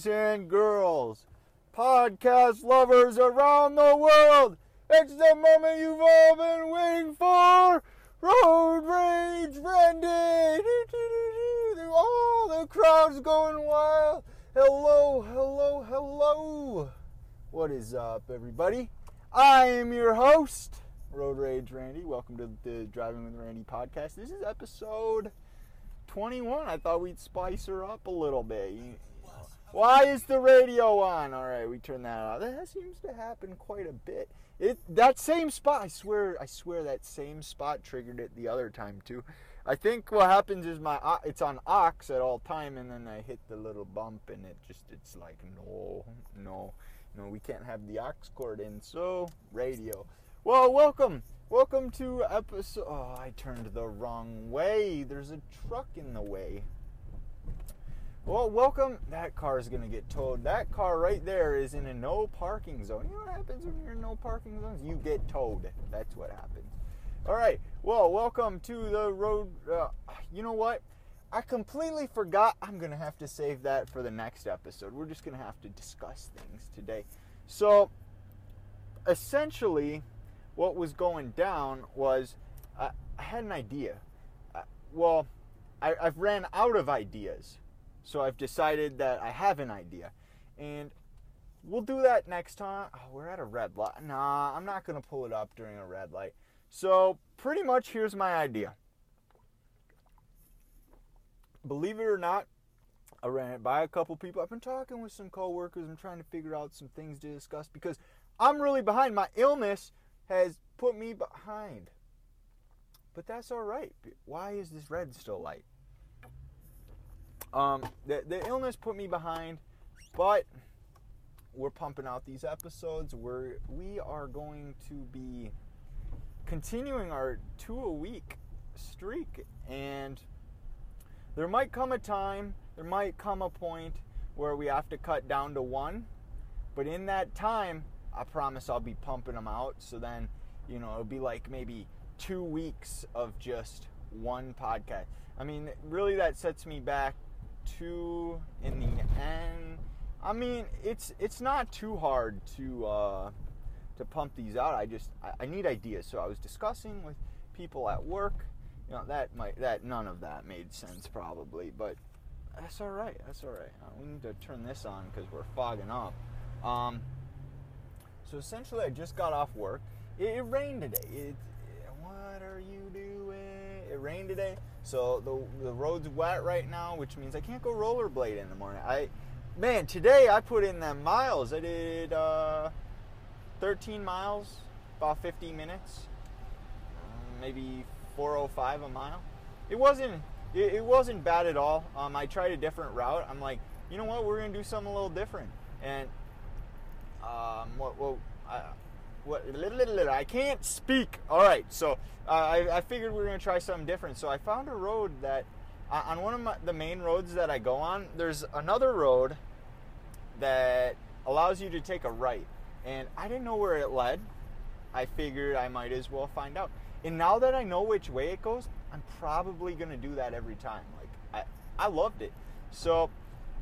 boys and girls, podcast lovers around the world. It's the moment you've all been waiting for. Road Rage Randy. Oh, the crowd's going wild. Hello, hello, hello. What is up, everybody? I am your host, Road Rage Randy. Welcome to the Driving with Randy podcast. This is episode 21. I thought we'd spice her up a little bit. Why is the radio on? All right, we turn that off. That seems to happen quite a bit. It that same spot. I swear, I swear that same spot triggered it the other time too. I think what happens is my uh, it's on aux at all time, and then I hit the little bump, and it just it's like no, no, no. We can't have the aux cord in, so radio. Well, welcome. Welcome to episode. Oh, I turned the wrong way. There's a truck in the way. Well, welcome. That car is going to get towed. That car right there is in a no parking zone. You know what happens when you're in no parking zones? You get towed. That's what happens. All right. Well, welcome to the road. Uh, you know what? I completely forgot. I'm going to have to save that for the next episode. We're just going to have to discuss things today. So, essentially, what was going down was uh, I had an idea. Uh, well, I, I've ran out of ideas. So I've decided that I have an idea. And we'll do that next time. Oh, we're at a red light. Nah, I'm not going to pull it up during a red light. So, pretty much, here's my idea. Believe it or not, I ran it by a couple people. I've been talking with some coworkers. I'm trying to figure out some things to discuss because I'm really behind. My illness has put me behind. But that's all right. Why is this red still light? Um, the, the illness put me behind, but we're pumping out these episodes. We're we are going to be continuing our two a week streak, and there might come a time, there might come a point where we have to cut down to one, but in that time, I promise I'll be pumping them out. So then, you know, it'll be like maybe two weeks of just one podcast. I mean, really, that sets me back two in the end. I mean, it's it's not too hard to uh, to pump these out. I just I, I need ideas. So I was discussing with people at work. You know that might that none of that made sense probably, but that's all right. That's all right. Uh, we need to turn this on because we're fogging up. Um, so essentially, I just got off work. It, it rained today. It, what are you doing? It rained today, so the the road's wet right now, which means I can't go rollerblade in the morning. I, man, today I put in them miles. I did uh, 13 miles, about 50 minutes, maybe 405 a mile. It wasn't it, it wasn't bad at all. Um, I tried a different route. I'm like, you know what? We're gonna do something a little different, and um, what what. I, what I can't speak. All right, so uh, I, I, figured we were gonna try something different. So I found a road that uh, on one of my, the main roads that I go on. There's another road that allows you to take a right, and I didn't know where it led. I figured I might as well find out. And now that I know which way it goes, I'm probably gonna do that every time. Like I, I loved it. So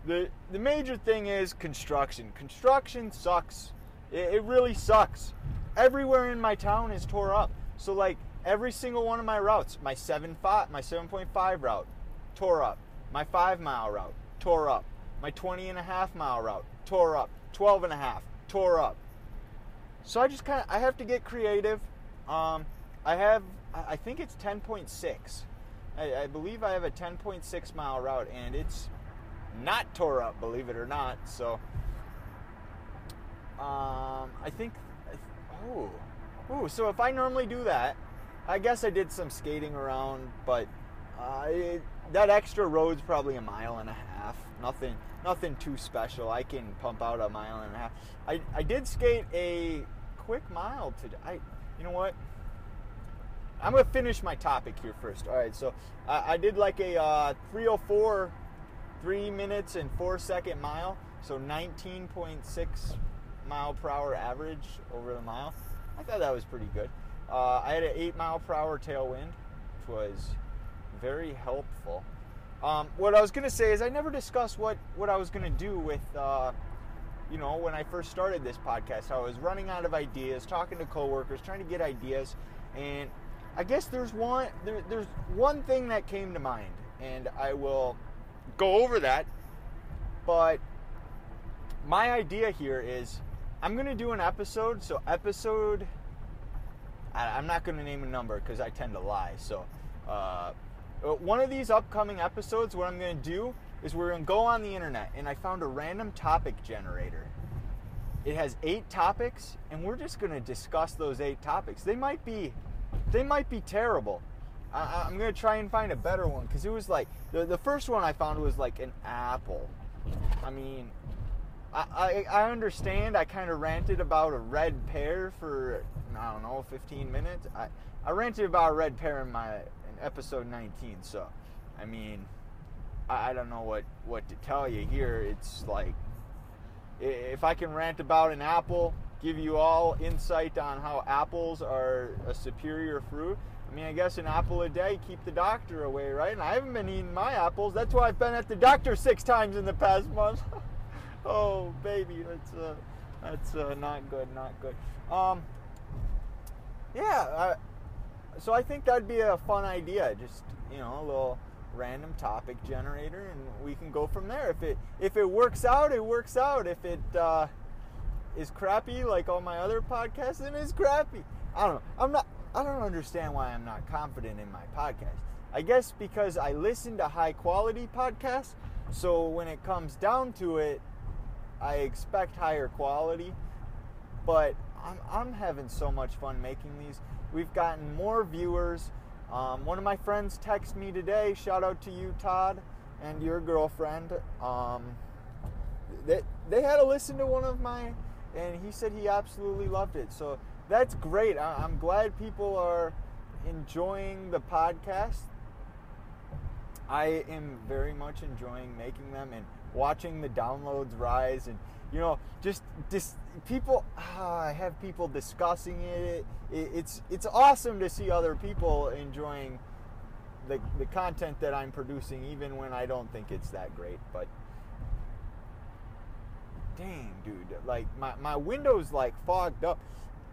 the the major thing is construction. Construction sucks. It, it really sucks everywhere in my town is tore up. So like every single one of my routes, my seven five, my 7.5 route, tore up. My five mile route, tore up. My 20 and a half mile route, tore up. 12 and a half, tore up. So I just kind of I have to get creative. Um, I have I think it's 10.6. I, I believe I have a 10.6 mile route, and it's not tore up, believe it or not. So um, I think Oh, Ooh, so if I normally do that, I guess I did some skating around, but uh, it, that extra road's probably a mile and a half. Nothing, nothing too special. I can pump out a mile and a half. I, I did skate a quick mile today. I, you know what? I'm gonna finish my topic here first. All right, so I, I did like a uh, 304, three minutes and four second mile. So 19.6 mile per hour average over the mile. I thought that was pretty good. Uh, I had an eight mile per hour tailwind, which was very helpful. Um, what I was gonna say is I never discussed what what I was gonna do with. Uh, you know, when I first started this podcast, I was running out of ideas, talking to coworkers, trying to get ideas, and I guess there's one there, there's one thing that came to mind, and I will go over that. But my idea here is I'm gonna do an episode. So episode, I, am not gonna name a number because I tend to lie. So uh, one of these upcoming episodes, what I'm gonna do is we're gonna go on the internet, and I found a random topic generator. It has eight topics, and we're just gonna discuss those eight topics. They might be, they might be terrible. I, am gonna try and find a better one because it was like the, the first one I found was like an apple. I mean, I, I, I understand. I kind of ranted about a red pear for I don't know 15 minutes. I I ranted about a red pear in my in episode 19. So, I mean, I, I don't know what what to tell you here. It's like if I can rant about an apple, give you all insight on how apples are a superior fruit. I mean, I guess an apple a day keep the doctor away, right? And I haven't been eating my apples. That's why I've been at the doctor six times in the past month. oh, baby, that's uh, that's uh, not good, not good. Um, yeah, so I think that'd be a fun idea. Just you know, a little random topic generator, and we can go from there. If it if it works out, it works out. If it uh, is crappy like all my other podcasts, then it's crappy. I don't know. I'm not. I don't understand why I'm not confident in my podcast. I guess because I listen to high quality podcasts. So when it comes down to it, I expect higher quality. But I'm, I'm having so much fun making these. We've gotten more viewers um, one of my friends texted me today. Shout out to you, Todd, and your girlfriend. Um, they, they had to listen to one of my, and he said he absolutely loved it. So that's great. I, I'm glad people are enjoying the podcast. I am very much enjoying making them and watching the downloads rise and you know just just people ah, i have people discussing it. it. it's it's awesome to see other people enjoying the, the content that i'm producing even when i don't think it's that great but dang dude like my, my window's like fogged up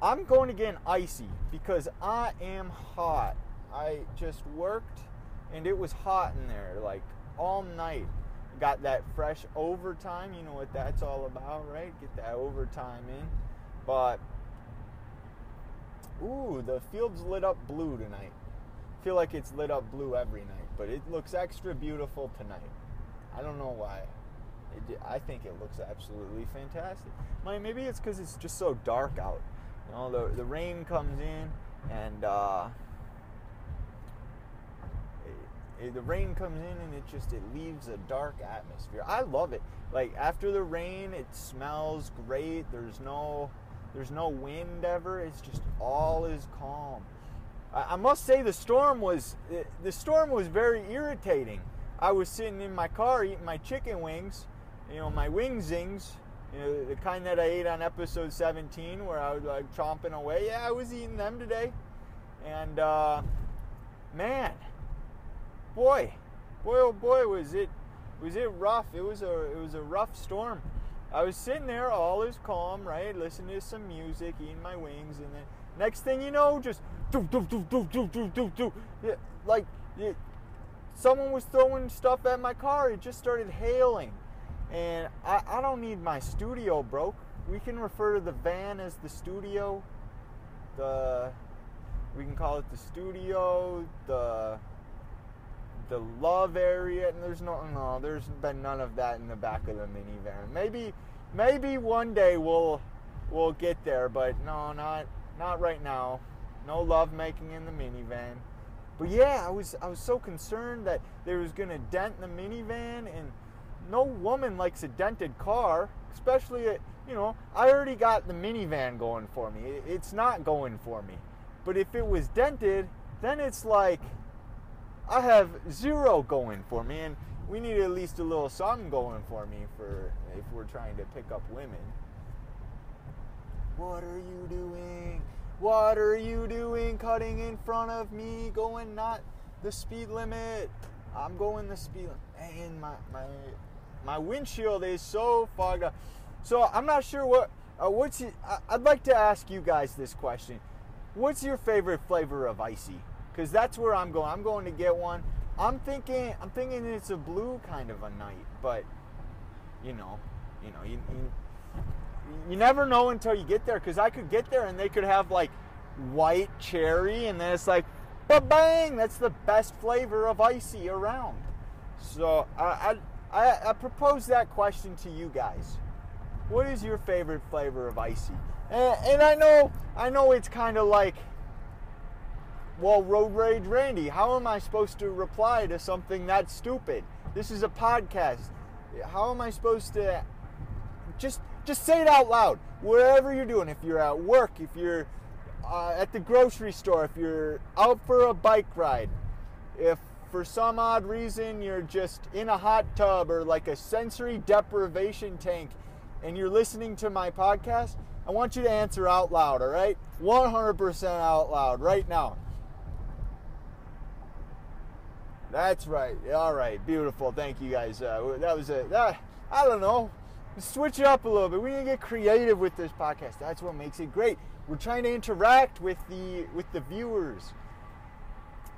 i'm going to get icy because i am hot i just worked and it was hot in there like all night got that fresh overtime. You know what that's all about, right? Get that overtime in. But ooh, the field's lit up blue tonight. Feel like it's lit up blue every night, but it looks extra beautiful tonight. I don't know why. It, I think it looks absolutely fantastic. Maybe it's because it's just so dark out. You know, the the rain comes in and. Uh, the rain comes in and it just it leaves a dark atmosphere. I love it. Like after the rain, it smells great. There's no there's no wind ever. It's just all is calm. I, I must say the storm was the storm was very irritating. I was sitting in my car eating my chicken wings, you know, my wing zings, you know, the kind that I ate on episode 17 where I was like chomping away. Yeah, I was eating them today. And uh, man, boy, boy, oh boy, was it was it rough. It was a it was a rough storm. I was sitting there, all is calm, right, listening to some music, eating my wings, and then next thing you know, just do do do do do do do do, like it, someone was throwing stuff at my car. It just started hailing, and I, I don't need my studio broke. We can refer to the van as the studio. The we can call it the studio. The the love area, and there's no, no, there's been none of that in the back of the minivan. Maybe, maybe one day we'll, we'll get there, but no, not, not right now. No love making in the minivan. But yeah, I was, I was so concerned that there was gonna dent the minivan, and no woman likes a dented car, especially at, you know, I already got the minivan going for me. It's not going for me. But if it was dented, then it's like I have zero going for me, and we need at least a little something going for me for if we're trying to pick up women. What are you doing? What are you doing cutting in front of me, going not the speed limit? I'm going the speed limit. and my my my windshield is so fogged up. So I'm not sure what uh, what's I'd like to ask you guys this question. What's your favorite flavor of icy? Because that's where I'm going. I'm going to get one. I'm thinking I'm thinking it's a blue kind of a night, but you know, you know, you, you, you never know until you get there. Because I could get there and they could have like white cherry, and then it's like, ba bang! That's the best flavor of icy around. So I, I, I, I propose that question to you guys. What is your favorite flavor of icy? And, and I know, I know it's kind of like, well, Road Rage Randy, how am I supposed to reply to something that stupid? This is a podcast. How am I supposed to just just say it out loud wherever you're doing if you're at work if you're uh, at the grocery store if you're out for a bike ride if for some odd reason you're just in a hot tub or like a sensory deprivation tank and you're listening to my podcast i want you to answer out loud all right 100% out loud right now that's right all right beautiful thank you guys uh, that was that, i don't know switch it up a little bit. We need to get creative with this podcast. That's what makes it great. We're trying to interact with the with the viewers,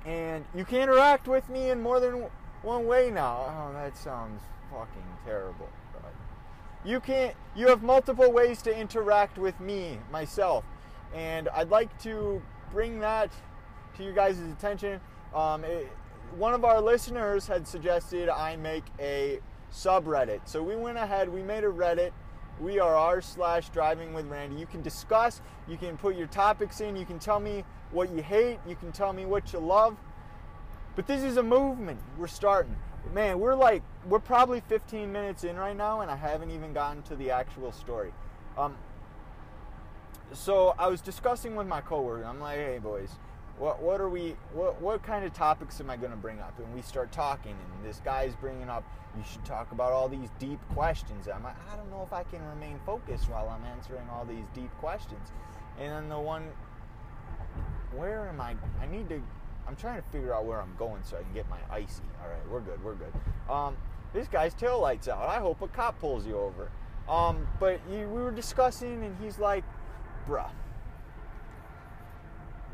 and you can interact with me in more than one way now. Oh, that sounds fucking terrible. You can't. you have multiple ways to interact with me myself, and I'd like to bring that to you guys' attention. Um, it, one of our listeners had suggested I make a subreddit. So we went ahead, we made a Reddit. We are r slash driving with Randy. You can discuss, you can put your topics in, you can tell me what you hate, you can tell me what you love. But this is a movement. We're starting. Man, we're like, we're probably 15 minutes in right now, and I haven't even gotten to the actual story. Um, so I was discussing with my coworker. I'm like, hey, boys, what, what are we, what, what kind of topics am I going to bring up? And we start talking, and this guy's bringing up you should talk about all these deep questions. I'm like, I don't know if I can remain focused while I'm answering all these deep questions. And then the one, where am I? I need to, I'm trying to figure out where I'm going so I can get my icy. All right, we're good, we're good. Um, this guy's tail lights out. I hope a cop pulls you over. Um, but you, we were discussing, and he's like, bruh,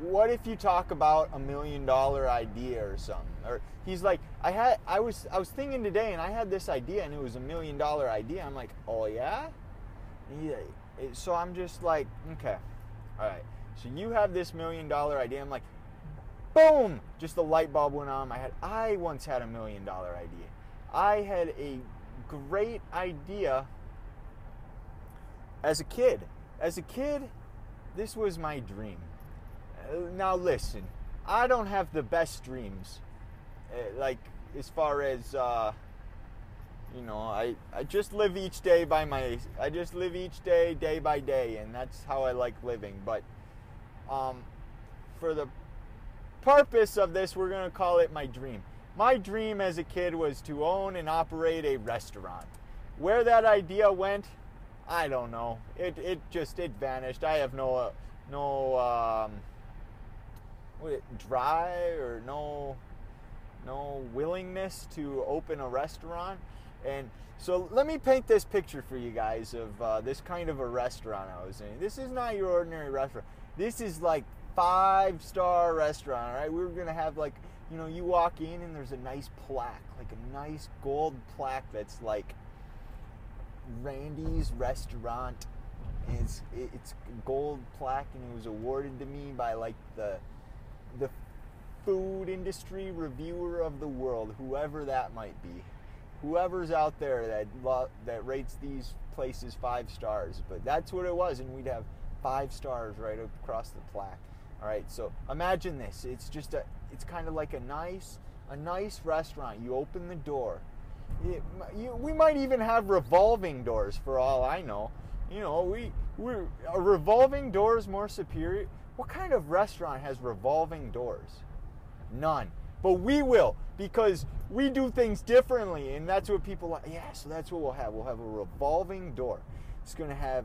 what if you talk about a million dollar idea or something? Or he's like, I had, I was, I was thinking today, and I had this idea, and it was a million dollar idea. I'm like, oh yeah. yeah. Eh, so I'm just like, okay, all right. So you have this million dollar idea. I'm like, boom! Just the light bulb went on my head. I once had a million dollar idea. I had a great idea as a kid. As a kid, this was my dream now listen, I don't have the best dreams. Uh, like as far as uh, you know, I I just live each day by my I just live each day day by day, and that's how I like living. But um, for the purpose of this, we're gonna call it my dream. My dream as a kid was to own and operate a restaurant. Where that idea went, I don't know. It it just it vanished. I have no uh, no. Um, dry or no no willingness to open a restaurant and so let me paint this picture for you guys of uh, this kind of a restaurant I was in. This is not your ordinary restaurant. This is like five star restaurant. Right? We were gonna have like you know you walk in and there's a nice plaque, like a nice gold plaque that's like Randy's restaurant. It's it's gold plaque and it was awarded to me by like the the food industry reviewer of the world, whoever that might be, whoever's out there that lo- that rates these places five stars. But that's what it was, and we'd have five stars right across the plaque. All right, so imagine this. It's just a, it's kind of like a nice, a nice restaurant. You open the door. It, you, we might even have revolving doors for all I know. You know, we we a revolving door is more superior what kind of restaurant has revolving doors? None. But we will because we do things differently, and that's what people like. Yeah, so that's what we'll have. We'll have a revolving door. It's going to have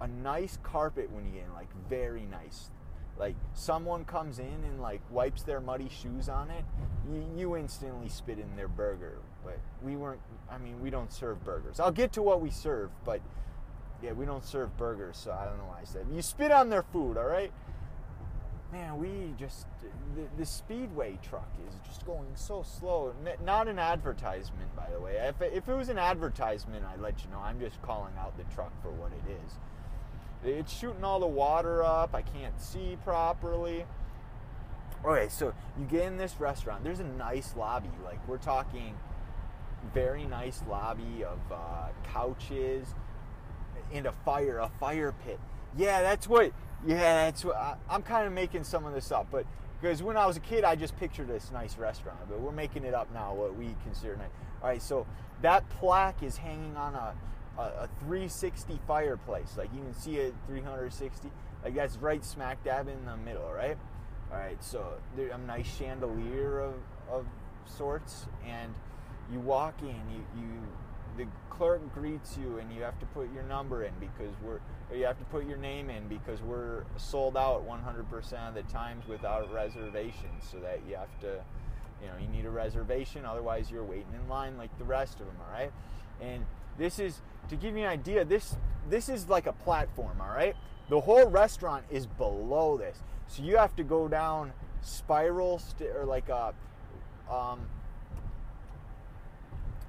a nice carpet when you get in, like very nice, like someone comes in and like wipes their muddy shoes on it, you, you instantly spit in their burger. But we weren't. I mean, we don't serve burgers. I'll get to what we serve, but yeah, we don't serve burgers, so I don't know why I said you spit on their food. All right, man. We just the, the speedway truck is just going so slow. Not an advertisement, by the way. If if it was an advertisement, I'd let you know. I'm just calling out the truck for what it is. It's shooting all the water up. I can't see properly. Okay, so you get in this restaurant. There's a nice lobby. Like we're talking, very nice lobby of uh, couches and a fire, a fire pit. Yeah, that's what. Yeah, that's what. I, I'm kind of making some of this up, but because when I was a kid, I just pictured this nice restaurant, but we're making it up now. What we consider nice. All right, so that plaque is hanging on a a, a 360 fireplace. Like you can see it 360. Like that's right smack dab in the middle, right? All right, so there's a nice chandelier of, of sorts, and you walk in. You, you the clerk greets you, and you have to put your number in because we're. You have to put your name in because we're sold out 100% of the times without reservations. So that you have to, you know, you need a reservation. Otherwise, you're waiting in line like the rest of them. All right, and this is to give you an idea. This this is like a platform. All right, the whole restaurant is below this, so you have to go down spiral st- or like a um,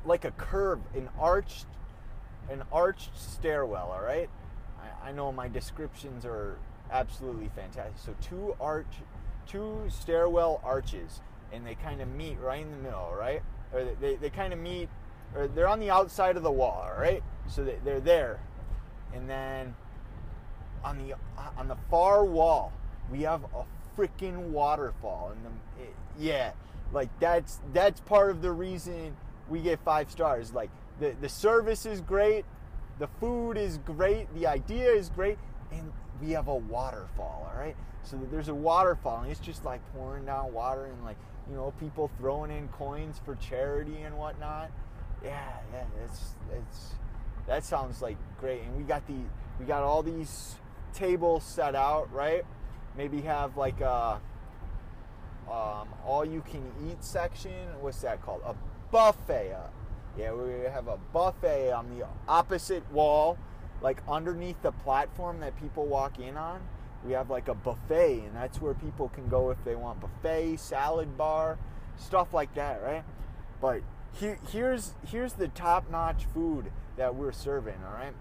like a curve, an arched an arched stairwell. All right, I, I know my descriptions are absolutely fantastic. So two arch, two stairwell arches, and they kind of meet right in the middle. Right, or they they, they kind of meet or they're on the outside of the wall, all right? So they, they're there, and then on the on the far wall we have a freaking waterfall, and the it, yeah, like that's that's part of the reason we get five stars. Like the the service is great, the food is great, the idea is great, and we have a waterfall, all right? So there's a waterfall, and it's just like pouring down water, and like you know people throwing in coins for charity and whatnot yeah, yeah, it's it's that sounds like great. And we got the we got all these tables set out, right? Maybe have like a um, all you can eat section. What's that called? A buffet. Uh, yeah, we have a buffet on the opposite wall, like underneath the platform that people walk in on. We have like a buffet, and that's where people can go if they want buffet, salad bar, stuff like that, right? But here, here's here's the top-notch food that we're serving. All right,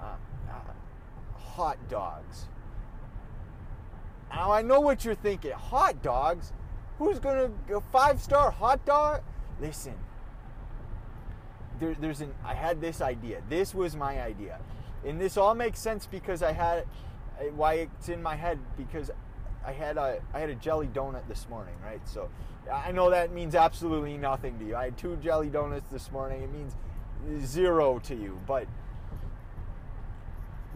uh, uh, hot dogs. Now I know what you're thinking. Hot dogs? Who's gonna go five-star hot dog? Listen, there, there's an. I had this idea. This was my idea, and this all makes sense because I had why it's in my head because I had a I had a jelly donut this morning, right? So I know that means absolutely nothing to you. I had two jelly donuts this morning. It means zero to you, but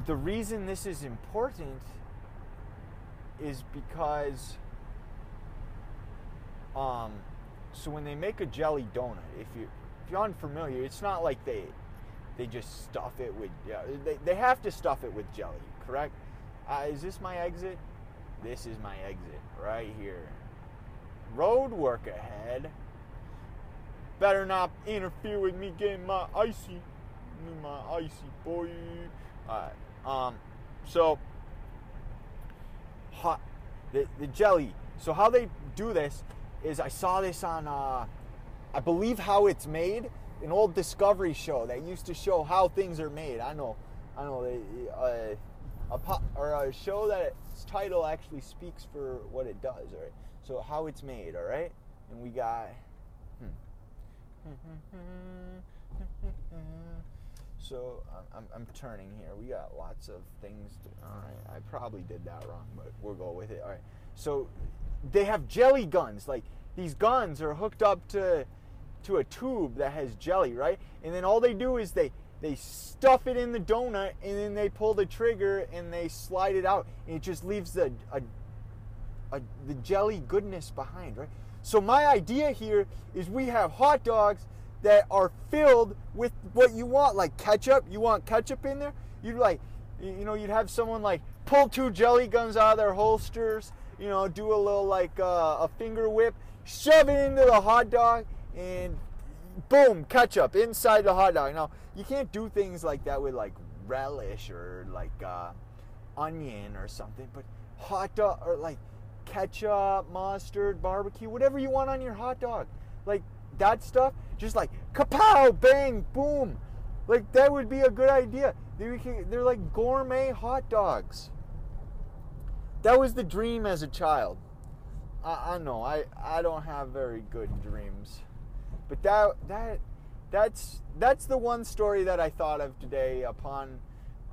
the reason this is important is because um so when they make a jelly donut, if you if you're unfamiliar, it's not like they they just stuff it with yeah, they, they have to stuff it with jelly, correct? Uh, is this my exit? This is my exit right here. Road work ahead. Better not interfere with me getting my icy, my icy boy. Alright, um, so hot the, the jelly. So how they do this is I saw this on uh, I believe how it's made, an old Discovery show that used to show how things are made. I know, I know they uh, a po- or a show that its title actually speaks for what it does, all right? So how it's made, all right? And we got hmm. So I'm, I'm, turning here. We got lots of things. To, all right, I probably did that wrong, but we'll go with it. All right. So they have jelly guns. Like these guns are hooked up to to a tube that has jelly, right? And then all they do is they they stuff it in the donut and then they pull the trigger and they slide it out and it just leaves the a, a, the jelly goodness behind right so my idea here is we have hot dogs that are filled with what you want like ketchup you want ketchup in there You'd like You, you know, you'd have someone like pull two jelly guns out of their holsters. You know, do a little like uh, a finger whip, shove it into the hot dog, and boom, ketchup inside the hot dog. Now you can't do things like that with like relish or like uh, onion or something, but hot dog or like ketchup, mustard, barbecue, whatever you want on your hot dog. Like that stuff, just like kapow, bang, boom. Like that would be a good idea. They're, they're like gourmet hot dogs. That was the dream as a child. I, I know I, I don't have very good dreams, but that that that's that's the one story that I thought of today upon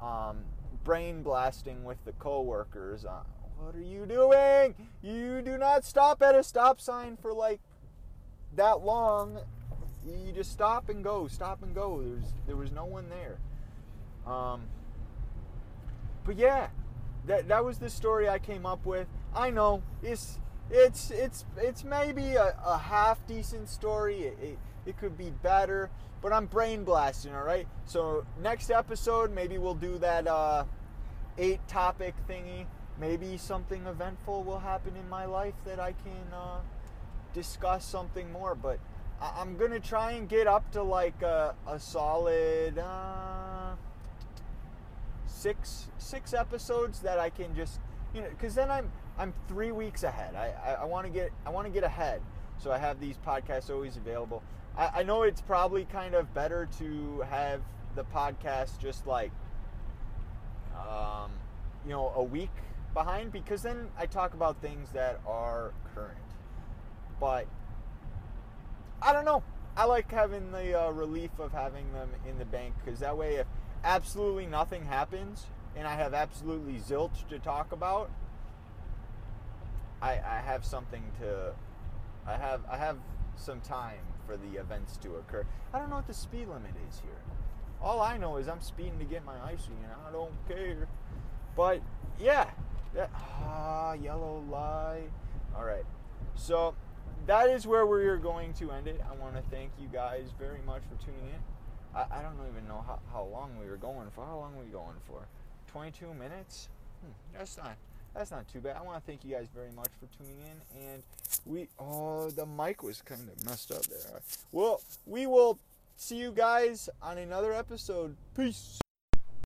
um, brain blasting with the coworkers. Uh, what are you doing? You do not stop at a stop sign for like that long. You just stop and go, stop and go. There's there was no one there. Um, but yeah, that that was the story I came up with. I know it's it's it's it's maybe a, a half decent story. It, it, it could be better, but I'm brain blasting. All right. So next episode, maybe we'll do that uh, eight topic thingy maybe something eventful will happen in my life that I can uh, discuss something more. But I- am gonna try and get up to like a, a solid uh, six six episodes that I can just you know because then I'm I'm three weeks ahead. I I, I want to get I want to get ahead. So I have these podcasts always available. I, I know it's probably kind of better to have the podcast just like um, you know a week behind because then I talk about things that are current. But I don't know. I like having the uh, relief of having them in the bank because that way, if absolutely nothing happens and I have absolutely zilch to talk about, I, I have something to. I have I have some time for the events to occur. I don't know what the speed limit is here. All I know is I'm speeding to get my icing, and I don't care. But yeah, that, ah, yellow lie. All right. So that is where we're going to end it. I want to thank you guys very much for tuning in. I, I don't even know how, how long we were going for. How long were we going for? 22 minutes? Hmm, that's not that's not too bad. I want to thank you guys very much for tuning in. And we oh the mic was kind of messed up there. Well, we will see you guys on another episode. Peace.